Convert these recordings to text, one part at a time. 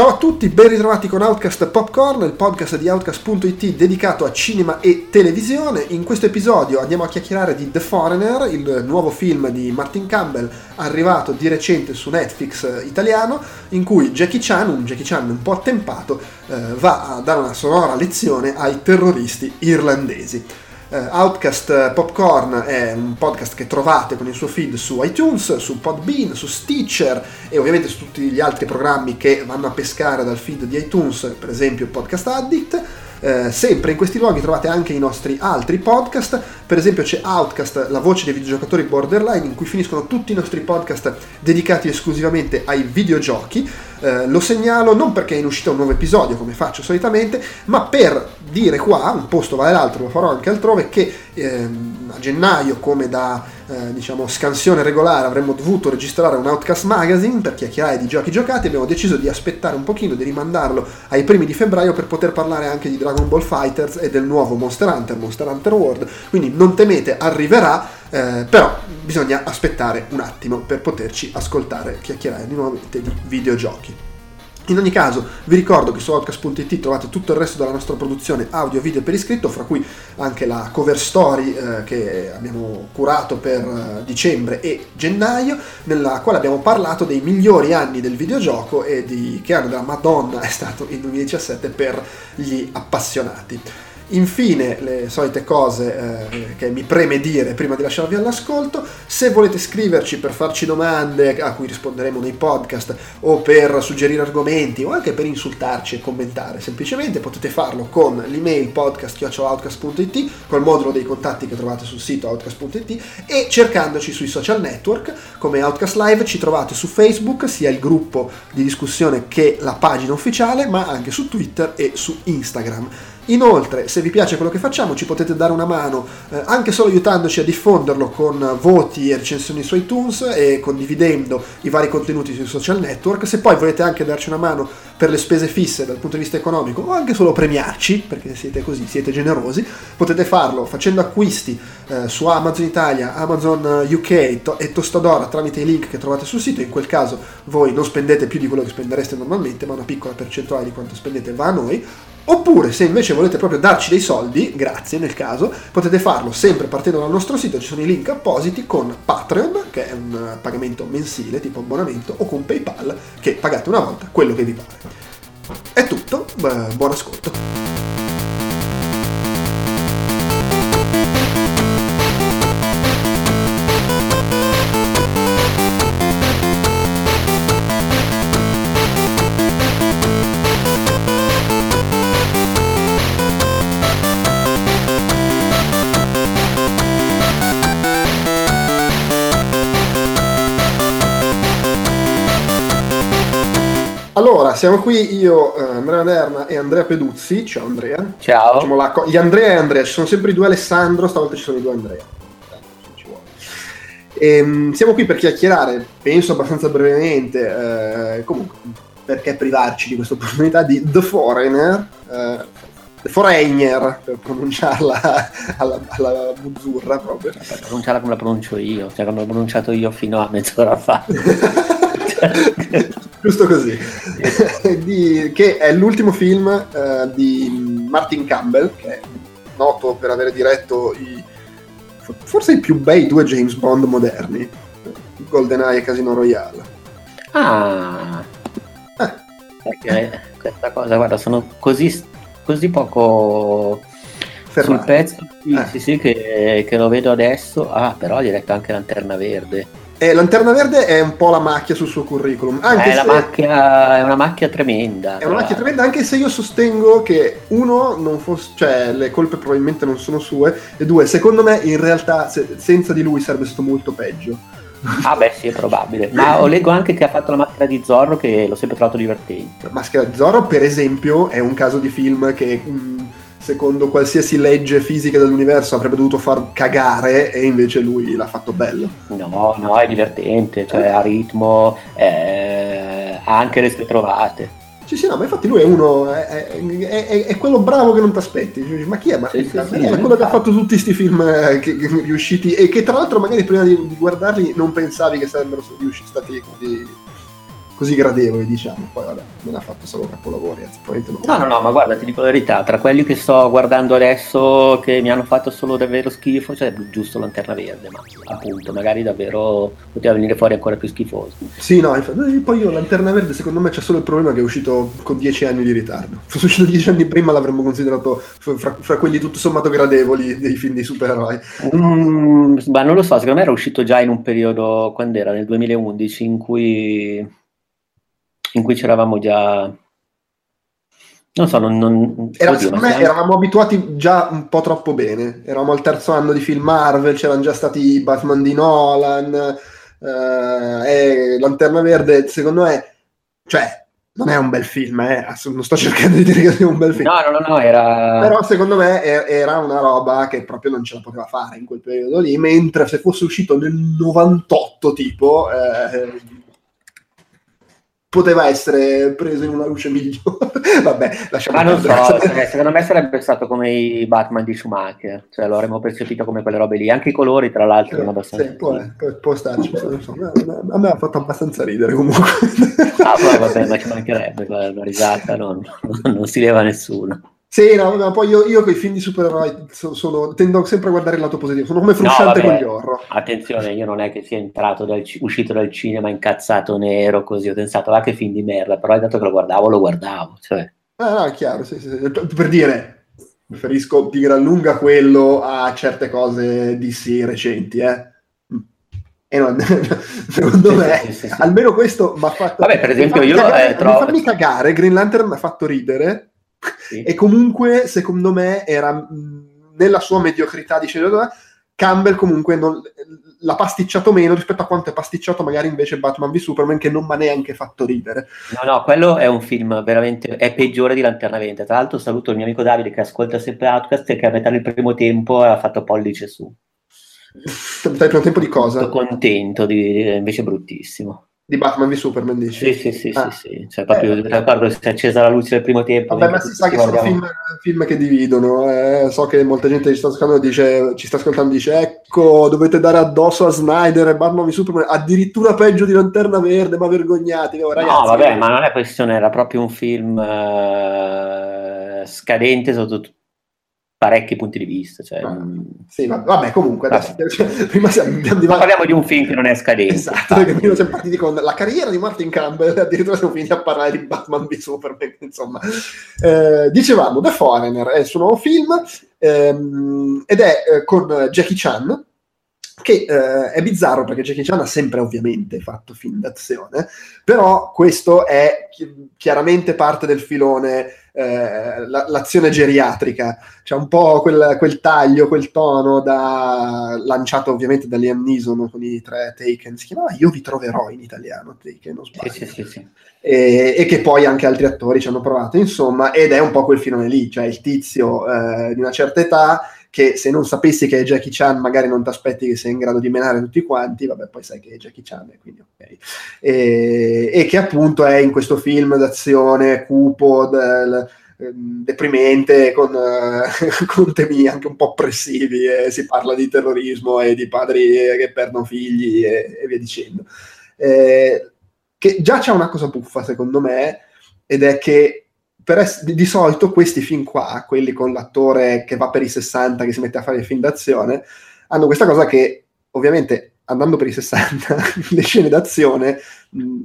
Ciao a tutti, ben ritrovati con Outcast Popcorn, il podcast di Outcast.it dedicato a cinema e televisione. In questo episodio andiamo a chiacchierare di The Foreigner, il nuovo film di Martin Campbell arrivato di recente su Netflix eh, italiano, in cui Jackie Chan, un Jackie Chan un po' attempato, eh, va a dare una sonora lezione ai terroristi irlandesi. Uh, Outcast Popcorn è un podcast che trovate con il suo feed su iTunes, su Podbean, su Stitcher e ovviamente su tutti gli altri programmi che vanno a pescare dal feed di iTunes, per esempio Podcast Addict. Eh, sempre in questi luoghi trovate anche i nostri altri podcast, per esempio c'è Outcast, la voce dei videogiocatori borderline, in cui finiscono tutti i nostri podcast dedicati esclusivamente ai videogiochi. Eh, lo segnalo non perché è in uscita un nuovo episodio, come faccio solitamente, ma per dire qua, un posto vale l'altro, lo farò anche altrove, che ehm, gennaio, come da eh, diciamo, scansione regolare, avremmo dovuto registrare un Outcast Magazine per chiacchierare di giochi giocati, abbiamo deciso di aspettare un pochino, di rimandarlo ai primi di febbraio per poter parlare anche di Dragon Ball Fighters e del nuovo Monster Hunter, Monster Hunter World, quindi non temete, arriverà, eh, però bisogna aspettare un attimo per poterci ascoltare, chiacchierare di nuovamente di videogiochi. In ogni caso, vi ricordo che su outcast.it trovate tutto il resto della nostra produzione audio e video per iscritto, fra cui anche la cover story eh, che abbiamo curato per eh, dicembre e gennaio, nella quale abbiamo parlato dei migliori anni del videogioco e di che anno della Madonna è stato il 2017 per gli appassionati. Infine, le solite cose eh, che mi preme dire prima di lasciarvi all'ascolto, se volete scriverci per farci domande a cui risponderemo nei podcast o per suggerire argomenti o anche per insultarci e commentare, semplicemente potete farlo con l'email podcast.outcast.it, col modulo dei contatti che trovate sul sito outcast.it e cercandoci sui social network come Outcast Live ci trovate su Facebook, sia il gruppo di discussione che la pagina ufficiale, ma anche su Twitter e su Instagram. Inoltre, se vi piace quello che facciamo, ci potete dare una mano eh, anche solo aiutandoci a diffonderlo con voti e recensioni su iTunes e condividendo i vari contenuti sui social network. Se poi volete anche darci una mano per le spese fisse dal punto di vista economico o anche solo premiarci, perché siete così, siete generosi, potete farlo facendo acquisti eh, su Amazon Italia, Amazon UK to- e Tostadora tramite i link che trovate sul sito. In quel caso voi non spendete più di quello che spendereste normalmente, ma una piccola percentuale di quanto spendete va a noi Oppure se invece volete proprio darci dei soldi, grazie nel caso, potete farlo sempre partendo dal nostro sito, ci sono i link appositi con Patreon, che è un pagamento mensile tipo abbonamento, o con PayPal, che pagate una volta quello che vi pare. È tutto, buon ascolto. Allora, siamo qui io, eh, Andrea Derna e Andrea Peduzzi. Ciao Andrea. Ciao. La co- gli Andrea e Andrea, ci sono sempre i due Alessandro, stavolta ci sono i due Andrea. E, ehm, siamo qui per chiacchierare, penso abbastanza brevemente, eh, comunque, perché privarci di questa opportunità di The Foreigner, eh, The Foreigner, per pronunciarla alla, alla buzzurra proprio. Per pronunciarla come la pronuncio io, cioè come l'ho pronunciato io fino a mezz'ora fa. Giusto così. di, che è l'ultimo film uh, di Martin Campbell, che è noto per aver diretto i, forse i più bei due James Bond moderni, GoldenEye e Casino Royale. Ah, eh. Questa cosa, guarda, sono così, così poco Ferrari. sul pezzo sì, eh. sì, sì, che, che, lo vedo adesso. Ah, però ha diretto anche Lanterna Verde. Eh, Lanterna Verde è un po' la macchia sul suo curriculum. Anche è, se... macchia, è una macchia tremenda. È una macchia tremenda, anche se io sostengo che uno, non fosse, cioè le colpe probabilmente non sono sue, e due, secondo me in realtà se, senza di lui sarebbe stato molto peggio. Ah beh sì, è probabile. Ma ho leggo anche che ha fatto la maschera di Zorro che l'ho sempre trovato divertente. La maschera di Zorro, per esempio, è un caso di film che... Mh, mm, secondo qualsiasi legge fisica dell'universo avrebbe dovuto far cagare e invece lui l'ha fatto bello. No, no, è divertente, cioè ha ritmo, eh, ha anche le sue trovate. Sì, sì, no, ma infatti lui è uno, è, è, è, è quello bravo che non ti aspetti. Ma chi è? Ma sì, sì, è sì, quello che ha fatto tutti questi film eh, che, che, riusciti e che tra l'altro magari prima di, di guardarli non pensavi che sarebbero stati riusciti così così gradevoli, diciamo. Poi vabbè, non ha fatto solo capolavori, anzi, no. no, no, ma guarda, ti dico la verità, tra quelli che sto guardando adesso che mi hanno fatto solo davvero schifo, cioè giusto Lanterna Verde, ma appunto, magari davvero poteva venire fuori ancora più schifoso. Sì, no, infatti, poi io Lanterna Verde secondo me c'è solo il problema che è uscito con dieci anni di ritardo. Fosse uscito dieci anni prima l'avremmo considerato fra, fra quelli tutto sommato gradevoli dei film di supereroi. Mm, ma non lo so, secondo me era uscito già in un periodo, quando era? Nel 2011, in cui in cui c'eravamo già non so, non, non Era, oddio, secondo me siamo... eravamo abituati già un po' troppo bene. Eravamo al terzo anno di film Marvel, c'erano già stati i Batman di Nolan, eh, e Lanterna Verde, secondo me, cioè, non è un bel film, eh? non sto cercando di dire che sia un bel film. No, no, no, no era... Però secondo me era una roba che proprio non ce la poteva fare in quel periodo lì, mentre se fosse uscito nel 98 tipo... Eh, poteva essere preso in una luce migliore. Vabbè, lasciamo Ma non so, cioè, secondo me sarebbe stato come i Batman di Schumacher, cioè lo avremmo percepito come quelle robe lì. Anche i colori, tra l'altro, erano abbastanza. Sì, può, può, può starci. So, a me ha fatto abbastanza ridere comunque. Ah, poi vabbè, ma ci mancherebbe, la risata non, non si leva nessuno. Sì, no, no, poi io, io con i film di supereroi sono, sono, tendo sempre a guardare il lato positivo, sono come frusciante no, con gli horror. Attenzione, io non è che sia entrato dal, uscito dal cinema incazzato nero così, ho pensato, ah che film di merda, però dato che lo guardavo, lo guardavo. Cioè. Ah, no, è chiaro, sì, sì, sì. Per dire, preferisco di gran lunga quello a certe cose di sì recenti, eh. E non, secondo me, almeno questo mi ha fatto... Vabbè, per esempio, io cagare, eh, trovo... farmi cagare, Green Lantern mi ha fatto ridere, sì. E comunque, secondo me, era nella sua mediocrità di sceneggiatura. Campbell comunque non, l'ha pasticciato meno rispetto a quanto è pasticciato magari invece Batman v Superman che non mi ha neanche fatto ridere. No, no, quello è un film veramente, è peggiore di Lanterna Vente. Tra l'altro saluto il mio amico Davide che ascolta sempre Outcast e che a metà del primo tempo ha fatto pollice su. Dal primo tempo di cosa? Sono contento, di, invece bruttissimo. Di Batman v Superman dici? Sì, sì, sì, ah. sì, sì. Cioè, proprio eh, ricordo si è accesa la luce del primo tempo. Vabbè, ma si sa che sono film, film, che dividono. Eh. So che molta gente ci sta ascoltando e dice, ci sta ascoltando dice ecco, dovete dare addosso a Snyder e Batman v Superman, addirittura peggio di Lanterna Verde, ma vergognatevi. Oh, ragazzi, no, vabbè, ma non è questione, era proprio un film uh, scadente sotto parecchi punti di vista. Cioè, ah, sì, vabbè, comunque adesso, cioè, prima siamo, andiamo parliamo di un film che non è scadente. Esatto, perché prima siamo partiti con la carriera di Martin Campbell, addirittura siamo finiti a parlare di Batman v Superman, insomma. Eh, dicevamo, The Foreigner è il suo nuovo film ehm, ed è eh, con Jackie Chan, che eh, è bizzarro perché Jackie Chan ha sempre ovviamente fatto film d'azione, però questo è chi- chiaramente parte del filone eh, la- l'azione geriatrica, c'è un po' quel, quel, taglio, quel tono da, lanciato ovviamente da Liam Neeson con i tre Taken, si chiamava Io vi troverò in italiano, Taken, non sbaglio. Sì, sì, sì, e, e, che poi anche altri attori ci hanno provato, insomma, ed è un po' quel filone lì, cioè il tizio eh, di una certa età che se non sapessi che è Jackie Chan magari non ti aspetti che sia in grado di menare tutti quanti, vabbè poi sai che è Jackie Chan quindi ok. E, e che appunto è in questo film d'azione cupo, del, ehm, deprimente, con, uh, con, temi anche un po' oppressivi, e si parla di terrorismo e di padri che perdono figli e, e via dicendo. Eh, che già c'è una cosa buffa secondo me, ed è che es- di, di, solito questi film qua, quelli con l'attore che va per i 60, che si mette a fare il film d'azione, hanno questa cosa che ovviamente andando per i 60 le scene d'azione mh,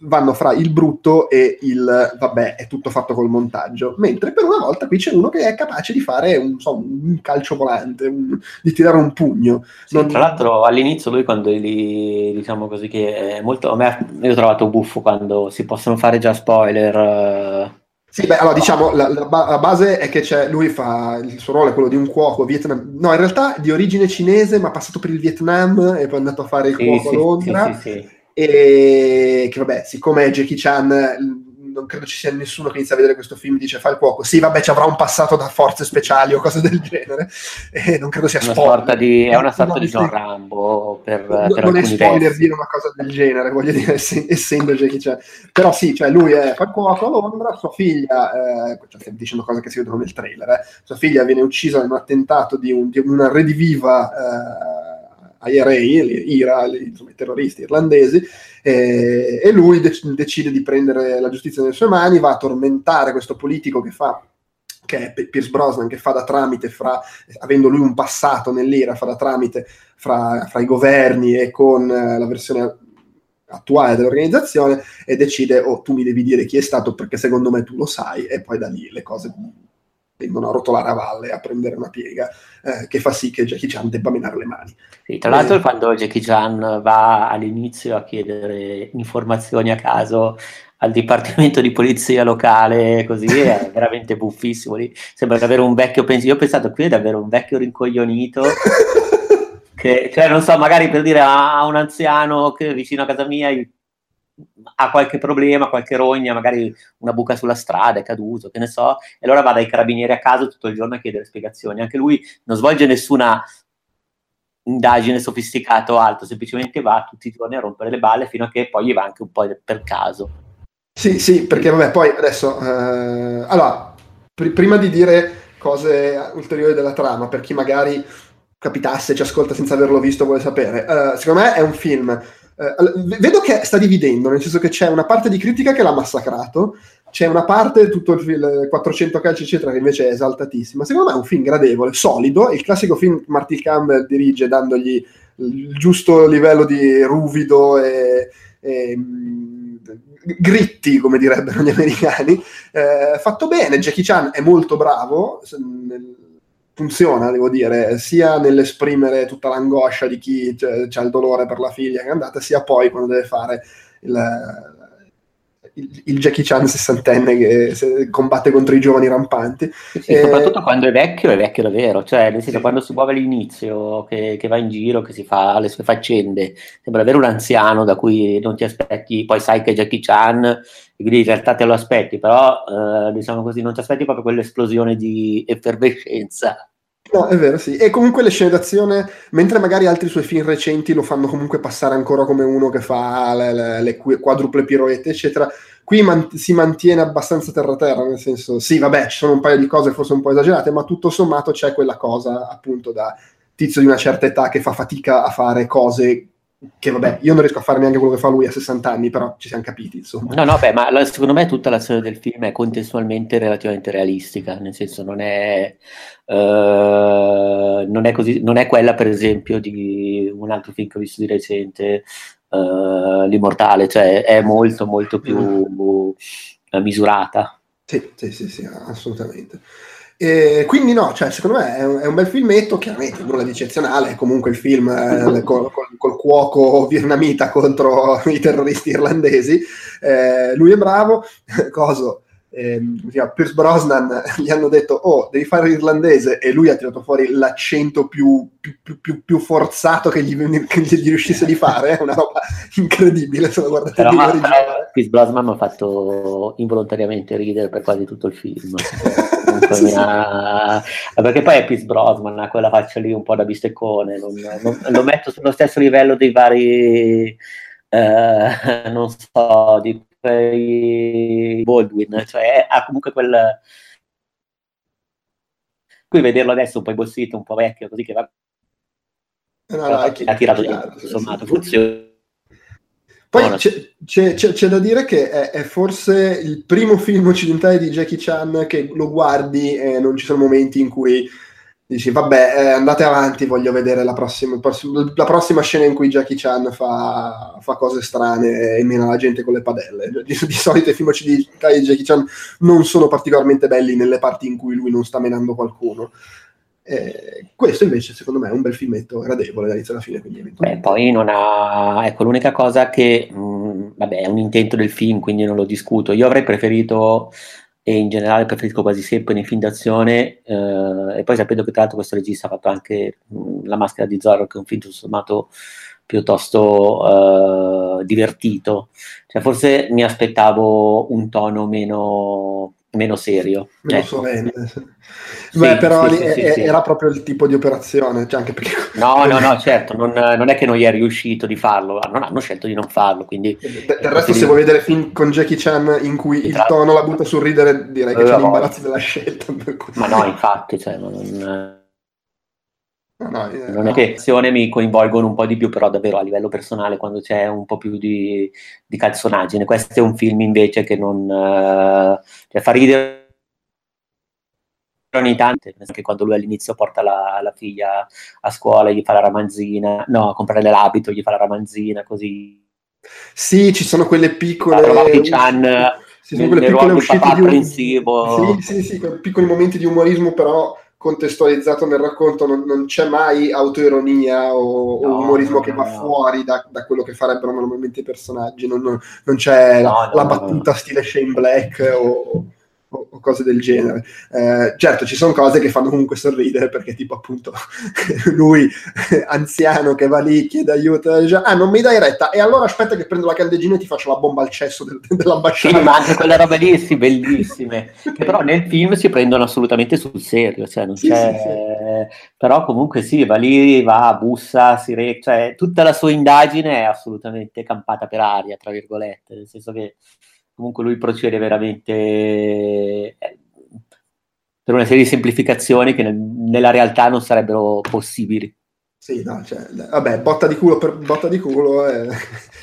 vanno fra il brutto e il vabbè, è tutto fatto col montaggio. Mentre per una volta qui c'è uno che è capace di fare un, so, un calcio volante, un, di tirare un pugno. Sì, non... Tra l'altro, all'inizio lui, quando li diciamo così, che è molto. A me io ho trovato buffo quando si possono fare già spoiler. Uh... Sì, beh, allora diciamo la, la, la, base è che c'è, lui fa il suo ruolo è quello di un cuoco Vietnam, no, in realtà di origine cinese, ma passato per il Vietnam e poi è andato a fare il sì, cuoco sì, a Londra. Sì, e che vabbè, siccome Jackie Chan non credo ci sia nessuno che inizia a vedere questo film e dice fa il cuoco. Sì, vabbè, ci avrà un passato da forze speciali o cose del genere. E non credo sia una spoiler. Di, è una sorta di John Rambo per, no, per Non è spoiler versi. dire una cosa del genere, voglio dire, essendo Jackie Chan. Però sì, cioè lui è, fa il cuoco a Londra, sua figlia, eh, cioè stiamo dicendo cose che si vedono nel trailer, eh, sua figlia viene uccisa in un attentato di, un, di una rediviva eh, IRA, IRA, insomma, i terroristi irlandesi, eh, e lui dec- decide di prendere la giustizia nelle sue mani, va a tormentare questo politico che fa che è Pierce Brosnan, che fa da tramite fra, avendo lui un passato nell'IRA, fa da tramite fra, fra i governi e con eh, la versione attuale dell'organizzazione e decide, oh, tu mi devi dire chi è stato perché secondo me tu lo sai e poi da lì le cose tendono a rotolare a valle, a prendere una piega eh, che fa sì che Jackie Chan debba menare le mani. Sì, tra l'altro eh, quando Jackie Chan va all'inizio a chiedere informazioni a caso al dipartimento di polizia locale, così è veramente buffissimo. Lì. Sembra davvero un vecchio pensiero. Io ho pensato qui è davvero un vecchio rincoglionito. che, cioè, non so, magari per dire a un anziano che vicino a casa mia ha qualche problema, qualche rogna, magari una buca sulla strada, è caduto, che ne so, e allora va dai carabinieri a caso tutto il giorno a chiedere spiegazioni. Anche lui non svolge nessuna indagine sofisticata o altro, semplicemente va tutti i giorni a rompere le balle fino a che poi gli va anche un po' per caso. Sì, sì, perché vabbè, poi adesso... Eh, allora, pr- prima di dire cose ulteriori della trama, per chi magari capitasse, ci ascolta senza averlo visto, vuole sapere, uh, secondo me è un film Uh, vedo che sta dividendo, nel senso che c'è una parte di critica che l'ha massacrato, c'è una parte, tutto il film, 400 calci eccetera, che invece è esaltatissima. Secondo me è un film gradevole, solido, il classico film che Martin Campbell dirige dandogli il giusto livello di ruvido e, e mm, gritti, come direbbero gli americani. Eh, fatto bene, Jackie Chan è molto bravo, funziona, devo dire, sia nell'esprimere tutta l'angoscia di chi ha il dolore per la figlia che è andata, sia poi quando deve fare il, il, il Jackie Chan sessantenne che combatte contro i giovani rampanti. Sì, e... Soprattutto quando è vecchio, è vecchio davvero, cioè nel senso sì. quando si muove all'inizio, che, che, va in giro, che si fa le sue faccende, sembra avere un anziano da cui non ti aspetti, poi sai che è Jackie Chan, e quindi in realtà te lo aspetti, però eh, diciamo così, non ti aspetti proprio quell'esplosione di effervescenza. No, è vero, sì. E comunque le scene d'azione, mentre magari altri suoi film recenti lo fanno comunque passare ancora come uno che fa le, le, le quadruple piroette, eccetera, qui man- si mantiene abbastanza terra-terra, nel senso, sì, vabbè, ci sono un paio di cose forse un po' esagerate, ma tutto sommato c'è quella cosa, appunto, da tizio di una certa età che fa fatica a fare cose che vabbè, io non riesco a fare neanche quello che fa lui a 60 anni, però ci siamo capiti, insomma. No, no, beh, ma la, secondo me tutta l'azione del film è contestualmente relativamente realistica, nel senso non è, uh, non è, così, non è quella, per esempio, di un altro film che ho visto di recente, uh, L'Immortale, cioè è molto, molto più mm. misurata. Sì, sì, sì, sì, assolutamente. E quindi no, cioè, secondo me è un, è un, bel filmetto, chiaramente nulla di eccezionale, è comunque il film eh, col, col, col, cuoco vietnamita contro i terroristi irlandesi, eh, lui è bravo, coso, eh, Pierce Brosnan gli hanno detto oh devi fare l'irlandese e lui ha tirato fuori l'accento più, più, più, più forzato che gli, che gli, riuscisse di fare è una roba incredibile se lo guardate però, ma, però Pierce Brosnan mi ha fatto involontariamente ridere per quasi tutto il film sì, ha... perché poi è Pierce Brosnan ha quella faccia lì un po' da bisteccone non, non, lo metto sullo stesso livello dei vari eh, non so di Baldwin, cioè ha comunque quel... Qui vederlo adesso un po' imbossito, un po' vecchio, così che va... No, no, ha tirato dentro, insomma, sì, funziona. Poi no, c'è, c'è, c'è, da dire che è, è, forse il primo film occidentale di Jackie Chan che lo guardi e non ci sono momenti in cui dici vabbè eh, andate avanti voglio vedere la prossima, la prossima, scena in cui Jackie Chan fa, fa, cose strane e mena la gente con le padelle. Di, di solito i film occidentali di Jackie Chan non sono particolarmente belli nelle parti in cui lui non sta menando qualcuno eh, questo invece secondo me è un bel filmetto gradevole dall'inizio alla fine Beh, poi non ha ecco l'unica cosa che mh, mm, vabbè è un intento del film quindi non lo discuto. Io avrei preferito e in generale preferisco quasi sempre nei film d'azione eh, e poi sapendo che tra l'altro questo regista ha fatto anche mh, mm, La maschera di Zorro che è un film tutto sommato piuttosto eh, divertito. Cioè forse mi aspettavo un tono meno meno serio. Meno ecco. solenne. Sì, Beh, però sì, sì, è, era proprio il tipo di operazione. Cioè perché... No, no, no, certo, non, non, è che non gli è riuscito di farlo, non hanno scelto di non farlo. Quindi, del, del resto, se vuoi vedere film con Jackie Chan in cui il tono la butta sul ridere, direi che c'è l'imbarazzo della scelta. Ma no, infatti, cioè, non No, no, eh, non è che azione mi coinvolgono un po' di più, però davvero a livello personale, quando c'è un po' più di, di calzonaggine. Questo è un film invece che non uh, cioè, fa ridere ogni tanto, anche quando lui all'inizio porta la, la, figlia a scuola, gli fa la ramanzina, no, a comprare l'abito, gli fa la ramanzina, così. Sì, ci sono quelle piccole... Chan, sì, sono quelle piccole uscite di un... Sì, sì, sì, piccoli momenti di umorismo, però contestualizzato nel racconto, non, non c'è mai autoironia o, no, o umorismo no, che va no. fuori da, da, quello che farebbero normalmente i personaggi, non, non c'è la, la, battuta stile Shane Black o, o, cose del genere. Eh, certo, ci sono cose che fanno comunque sorridere perché tipo appunto lui, anziano, che va lì, chiede aiuto, dice, ah non mi dai retta, e allora aspetta che prendo la candeggina e ti faccio la bomba al cesso del, dell'ambasciata. Sì, ma anche quelle robe lì, sì, bellissime, che però nel film si prendono assolutamente sul serio, cioè non sì, c'è... Sì, sì. Però comunque sì, va lì, va, bussa, si re... cioè tutta la sua indagine è assolutamente campata per aria, tra virgolette, nel senso che comunque lui procede veramente eh, per una serie di semplificazioni che nel, nella realtà non sarebbero possibili. Sì, no, cioè, vabbè, botta di culo per botta di culo. Eh.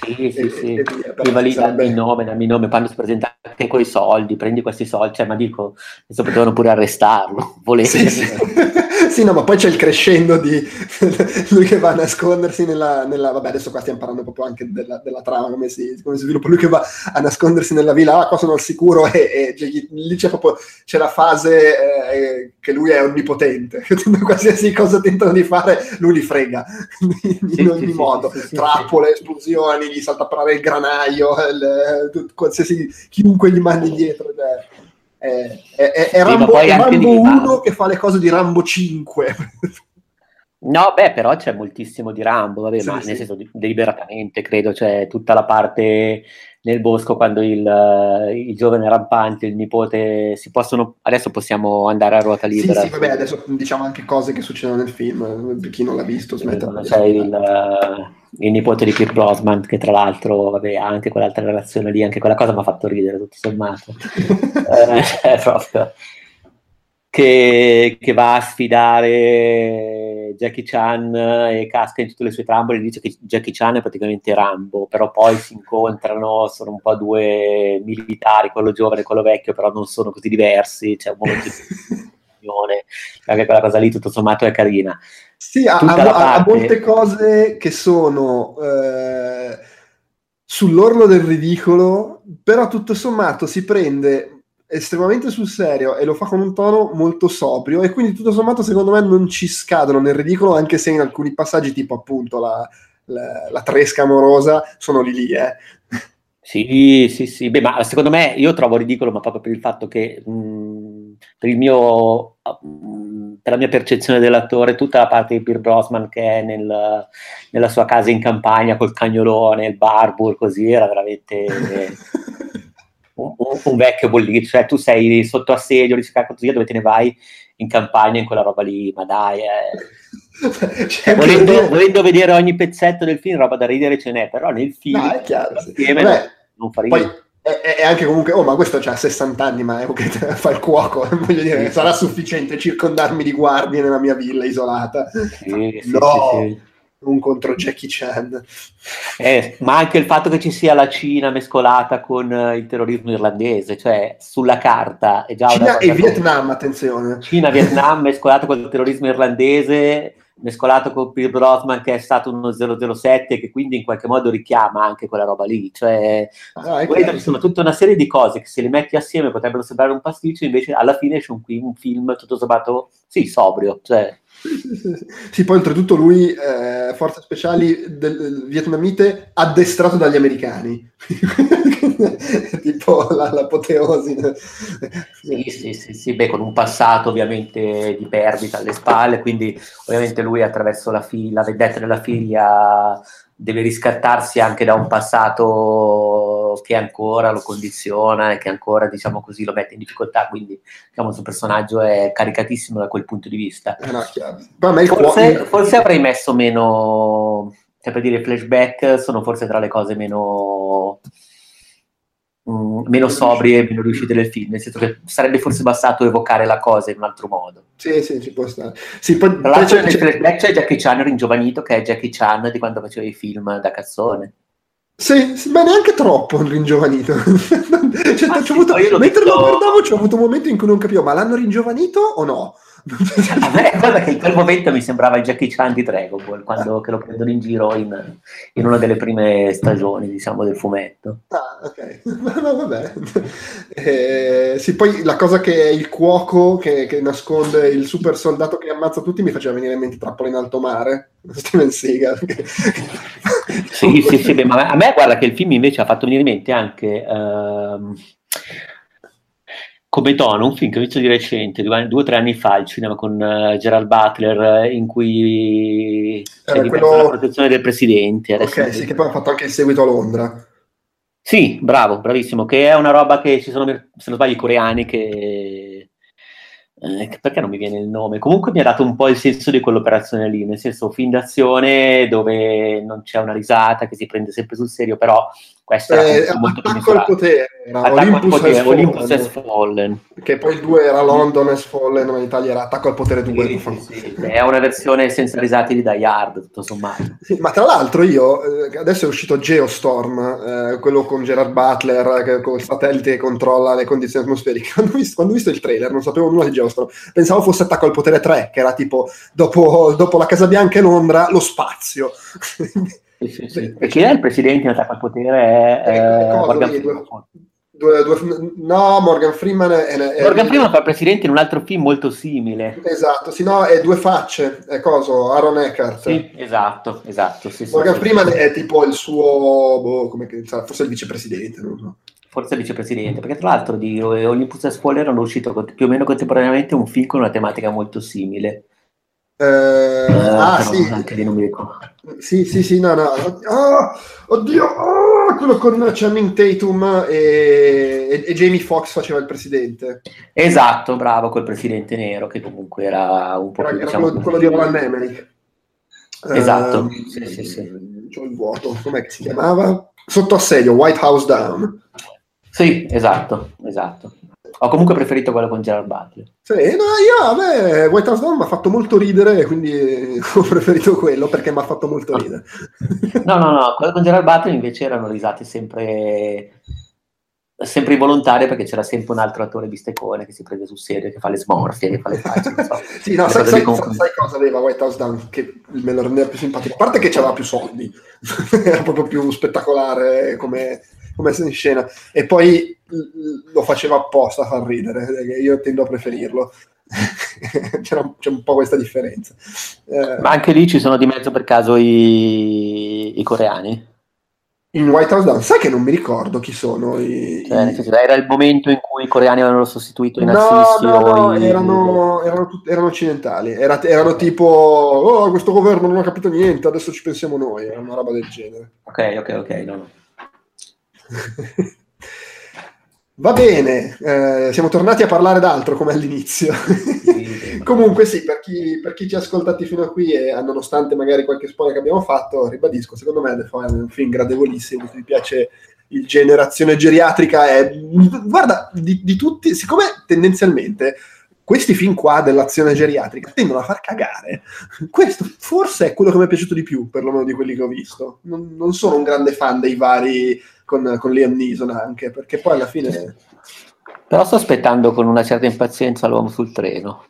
Sì, sì, sì. E, e va lì, sarebbe... il nome, dammi nome, quando si presenta anche con i soldi, prendi questi soldi, cioè, ma dico, adesso potevano pure arrestarlo, volete. Sì, sì. sì, no, ma poi c'è il crescendo di lui che va a nascondersi nella, nella... Vabbè, adesso qua stiamo parlando proprio anche della, della trama, come si, come si, sviluppa. Lui che va a nascondersi nella villa, ah, qua sono al sicuro, e, e cioè, lì c'è proprio c'è la fase eh, che lui è onnipotente, qualsiasi cosa tentano di fare, lui li frega in, sì, ogni sì, modo. Sì, Trappole, esplosioni, gli salta a parare il granaio, il, qualsiasi, chiunque gli mandi dietro. Cioè, è, è, è Rambo, Rambo 1 che fa le cose di Rambo 5. No, beh, però c'è moltissimo di Rambo, vabbè, sì, ma sì. nel senso deliberatamente, credo, cioè tutta la parte nel bosco quando il, il, giovane rampante, il nipote, si possono, adesso possiamo andare a ruota libera. Sì, sì, vabbè, adesso diciamo anche cose che succedono nel film, per chi non l'ha visto, smetta. C'è il, il, nipote di Kirk Brosman, che tra l'altro, vabbè, ha anche quell'altra relazione lì, anche quella cosa mi ha fatto ridere, tutto sommato. eh, proprio che, che, va a sfidare Jackie Chan e casca in tutte le sue trambole e dice che Jackie Chan è praticamente Rambo, però poi si incontrano, sono un po' due militari, quello giovane e quello vecchio, però non sono così diversi, c'è un momento di anche quella cosa lì tutto sommato è carina. Sì, ha, ha, molte cose che sono... Eh, sull'orlo del ridicolo, però tutto sommato si prende estremamente sul serio e lo fa con un tono molto sobrio e quindi tutto sommato secondo me non ci scadono nel ridicolo anche se in alcuni passaggi tipo appunto la, la, la tresca amorosa sono lì lì eh. Sì, sì, sì, beh ma secondo me io trovo ridicolo ma proprio per il fatto che mh, per il mio mh, per la mia percezione dell'attore tutta la parte di Pierre Brosman che è nel, nella sua casa in campagna col cagnolone, il barbur così era veramente un, un vecchio bollito, cioè tu sei sotto assedio, ricercato così, dove te ne vai in campagna in quella roba lì, ma dai, eh. cioè, volendo, volendo, vedere ogni pezzetto del film, roba da ridere ce n'è, però nel film no, è chiaro, sì. Vabbè, non fa ridere. Poi, è, è, anche comunque, oh, ma questo ha 60 anni, ma è okay, fa il cuoco. Voglio dire, sì. sarà sufficiente circondarmi di guardie nella mia villa isolata. Sì, no. Sì, un contro Jackie Chan. Eh, ma anche il fatto che ci sia la Cina mescolata con uh, il terrorismo irlandese, cioè sulla carta è già Cina e Vietnam, attenzione. Cina, Vietnam mescolato con il terrorismo irlandese, mescolato con Pierre Brosman che è stato uno 007 che quindi in qualche modo richiama anche quella roba lì, cioè ah, ci sono tutta una serie di cose che se le metti assieme potrebbero sembrare un pasticcio, invece alla fine c'è un, un film tutto sommato, sì, sobrio, cioè sì, poi oltretutto lui, eh, forze speciali del, vietnamite, addestrato dagli americani. tipo la, l'apoteosi. Sì, sì, sì, sì, beh, con un passato ovviamente di perdita alle spalle, quindi ovviamente lui attraverso la, figlia, la vendetta della figlia deve riscattarsi anche da un passato che ancora lo condiziona e che ancora, diciamo così, lo mette in difficoltà, quindi diciamo il suo personaggio è caricatissimo da quel punto di vista. Eh no, forse, forse, avrei messo meno, cioè per dire flashback sono forse tra le cose meno... Mm, meno, sobrie e meno riuscite del film, nel senso che sarebbe forse bastato evocare la cosa in un altro modo. Sì, sì, ci può stare. Sì, poi, Tra l'altro nel flashback c'è Jackie Chan ringiovanito, che è Jackie Chan di quando faceva i film da cazzone. Sì, sì, ma neanche troppo ringiovanito. cioè, ah, sì, avuto, mentre visto... lo guardavo, c'è avuto un momento in cui non capivo, ma l'hanno ringiovanito o no? a me guarda che in quel momento mi sembrava il Jackie Chan di Dragon Ball quando lo prendono in giro in, in, una delle prime stagioni diciamo del fumetto ah ok no, vabbè eh, sì poi la cosa che è il cuoco che, che, nasconde il super soldato che ammazza tutti mi faceva venire in mente Trappola in alto mare Steven Seagal sì sì sì beh, ma a me guarda che il film invece ha fatto venire in mente anche uh, come tono, un film che ho visto di recente, due o tre anni fa al cinema con uh, Gerald Butler, in cui c'è eh, quello... la protezione del presidente. Ok, sì, che poi ha fatto anche il seguito a Londra. Sì, bravo, bravissimo, che è una roba che ci sono, se non sbaglio, i coreani che eh, perché non mi viene il nome? Comunque mi ha dato un po' il senso di quell'operazione lì, nel senso film d'azione dove non c'è una risata, che si prende sempre sul serio, però questo eh, era molto più al potere, era Olympus, potere, has, Olympus fallen, Fallen. Che poi il 2 era London has Fallen, ma in Italia era Attacco al potere 2. Sì, sì, sì. È una versione senza risate di Die Hard, tutto sommato. ma tra l'altro io, eh, adesso è uscito Geostorm, eh, quello con Gerard Butler, che, con il satellite che controlla le condizioni atmosferiche. Quando ho, visto, quando ho visto il trailer non sapevo nulla di Geostorm, pensavo fosse Attacco al potere 3, che era tipo dopo, dopo la Casa Bianca e Londra, lo spazio. Sì, sì, E chi è il presidente in attacco al potere? È, eh, eh Morgan Freeman. Due, due, no, Morgan Freeman è, è Morgan Freeman fa il presidente in un altro film molto simile. Esatto, sì, no, è due facce, è coso, Aaron Eckhart. Sì, esatto, esatto. Sì, Morgan Freeman è tipo il suo, boh, come che, forse il vicepresidente, non so. Forse il vicepresidente, perché tra l'altro di Olympus Spoiler hanno uscito più o meno contemporaneamente un film con una tematica molto simile. Eh, eh, ah, sì. Anche lì non mi ricordo. Sì, sì, sì, no, no. Oh, oddio, oh, quello con Channing Tatum e, e, e, Jamie Foxx faceva il presidente. Esatto, bravo, quel presidente nero che comunque era un po' era, più... Era diciamo, quello, quello di Roland Emmerich. Esatto, uh, sì, sì, sì. C'ho il vuoto, com'è che si chiamava? Sotto assedio, White House Down. Sì, esatto, esatto. Ho comunque preferito quello con Gerard Butler. Sì, no, io a me White House Down mi ha fatto molto ridere, quindi ho preferito quello perché mi ha fatto molto ridere. No, no, no, quello con Gerard Butler invece erano risate sempre sempre involontarie perché c'era sempre un altro attore bistecone che si prende sul serio, che fa le smorfie, che fa le facce. So. sì, no, sai, sai, sai, cosa aveva White House Down che me lo rendeva più simpatico? A parte che c'aveva più soldi, era proprio più spettacolare come, come in scena, e poi lo faceva apposta a far ridere, io tendo a preferirlo. c'è un po' questa differenza. Eh, Ma anche lì ci sono di mezzo per caso i, i coreani? In White House Down, sai che non mi ricordo chi sono i, cioè, i... Era il momento in cui i coreani avevano sostituito i nazisti? No, no, no i... erano, erano, erano, occidentali. Era, erano tipo, oh, questo governo non ha capito niente, adesso ci pensiamo noi. Era una roba del genere. Ok, ok, ok. No, no. Va bene, eh, siamo tornati a parlare d'altro come all'inizio. Comunque sì, per chi, per chi, ci ha ascoltati fino a qui e nonostante magari qualche spoiler che abbiamo fatto, ribadisco, secondo me The Fall è un film gradevolissimo, se vi piace il generazione geriatrica è... Guarda, di, di tutti, siccome tendenzialmente questi film qua dell'azione geriatrica tendono a far cagare. Questo forse è quello che mi è piaciuto di più, perlomeno di quelli che ho visto. Non, non sono un grande fan dei vari con, con Liam Neeson anche, perché poi alla fine... Però sto aspettando con una certa impazienza l'uomo sul treno.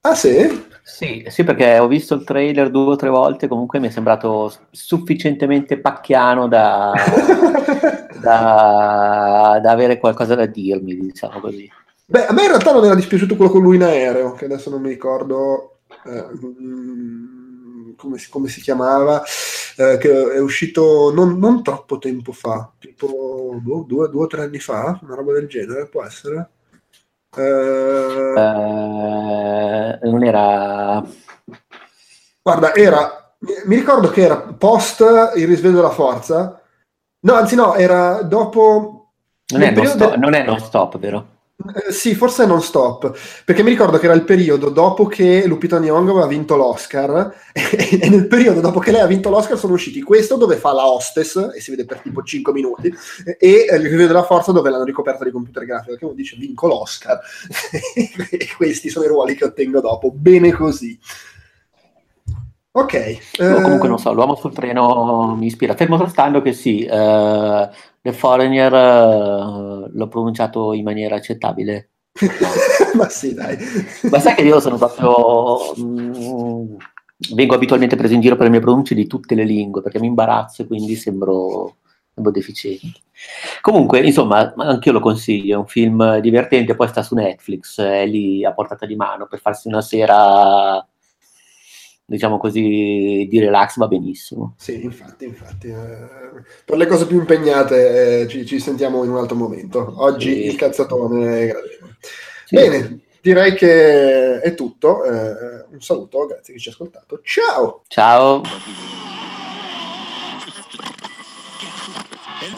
Ah sì? Sì, sì, perché ho visto il trailer due o tre volte, comunque mi è sembrato sufficientemente pacchiano da, da, da avere qualcosa da dirmi, diciamo così. Beh, a me in realtà non era dispiaciuto quello con lui in aereo, che adesso non mi ricordo. Eh, come si, come si chiamava, eh, che è uscito non, non, troppo tempo fa, tipo boh, due, due o tre anni fa, una roba del genere, può essere. Eh, eh, non era... Guarda, era... Mi ricordo che era post il risveglio della forza. No, anzi no, era dopo... Non è, non, stop, non è non stop, vero? Eh, sì, forse non stop, perché mi ricordo che era il periodo dopo che Lupita Nyong'o aveva vinto l'Oscar e, nel periodo dopo che lei ha vinto l'Oscar sono usciti questo dove fa la hostess e si vede per tipo 5 minuti e il review della forza dove l'hanno ricoperta di computer grafico che uno dice vinco l'Oscar e questi sono i ruoli che ottengo dopo, bene così. Ok. No, comunque non so, l'uomo sul treno mi ispira. Fermo restando che sì, uh, The Foreigner uh, l'ho pronunciato in maniera accettabile. Ma sì, dai. Ma sai che io sono proprio... Mm, vengo abitualmente preso in giro per le mie pronunce di tutte le lingue, perché mi imbarazzo e quindi sembro, sembro deficiente. Comunque, insomma, anche io lo consiglio, è un film divertente, poi sta su Netflix, è lì a portata di mano per farsi una sera diciamo così, di relax va benissimo. Sì, infatti, infatti. Eh, per le cose più impegnate eh, ci, ci, sentiamo in un altro momento. Oggi sì. il cazzatone è gradevole. Sì. Bene, direi che è tutto. Eh, un saluto, grazie che ci ha ascoltato. Ciao! Ciao!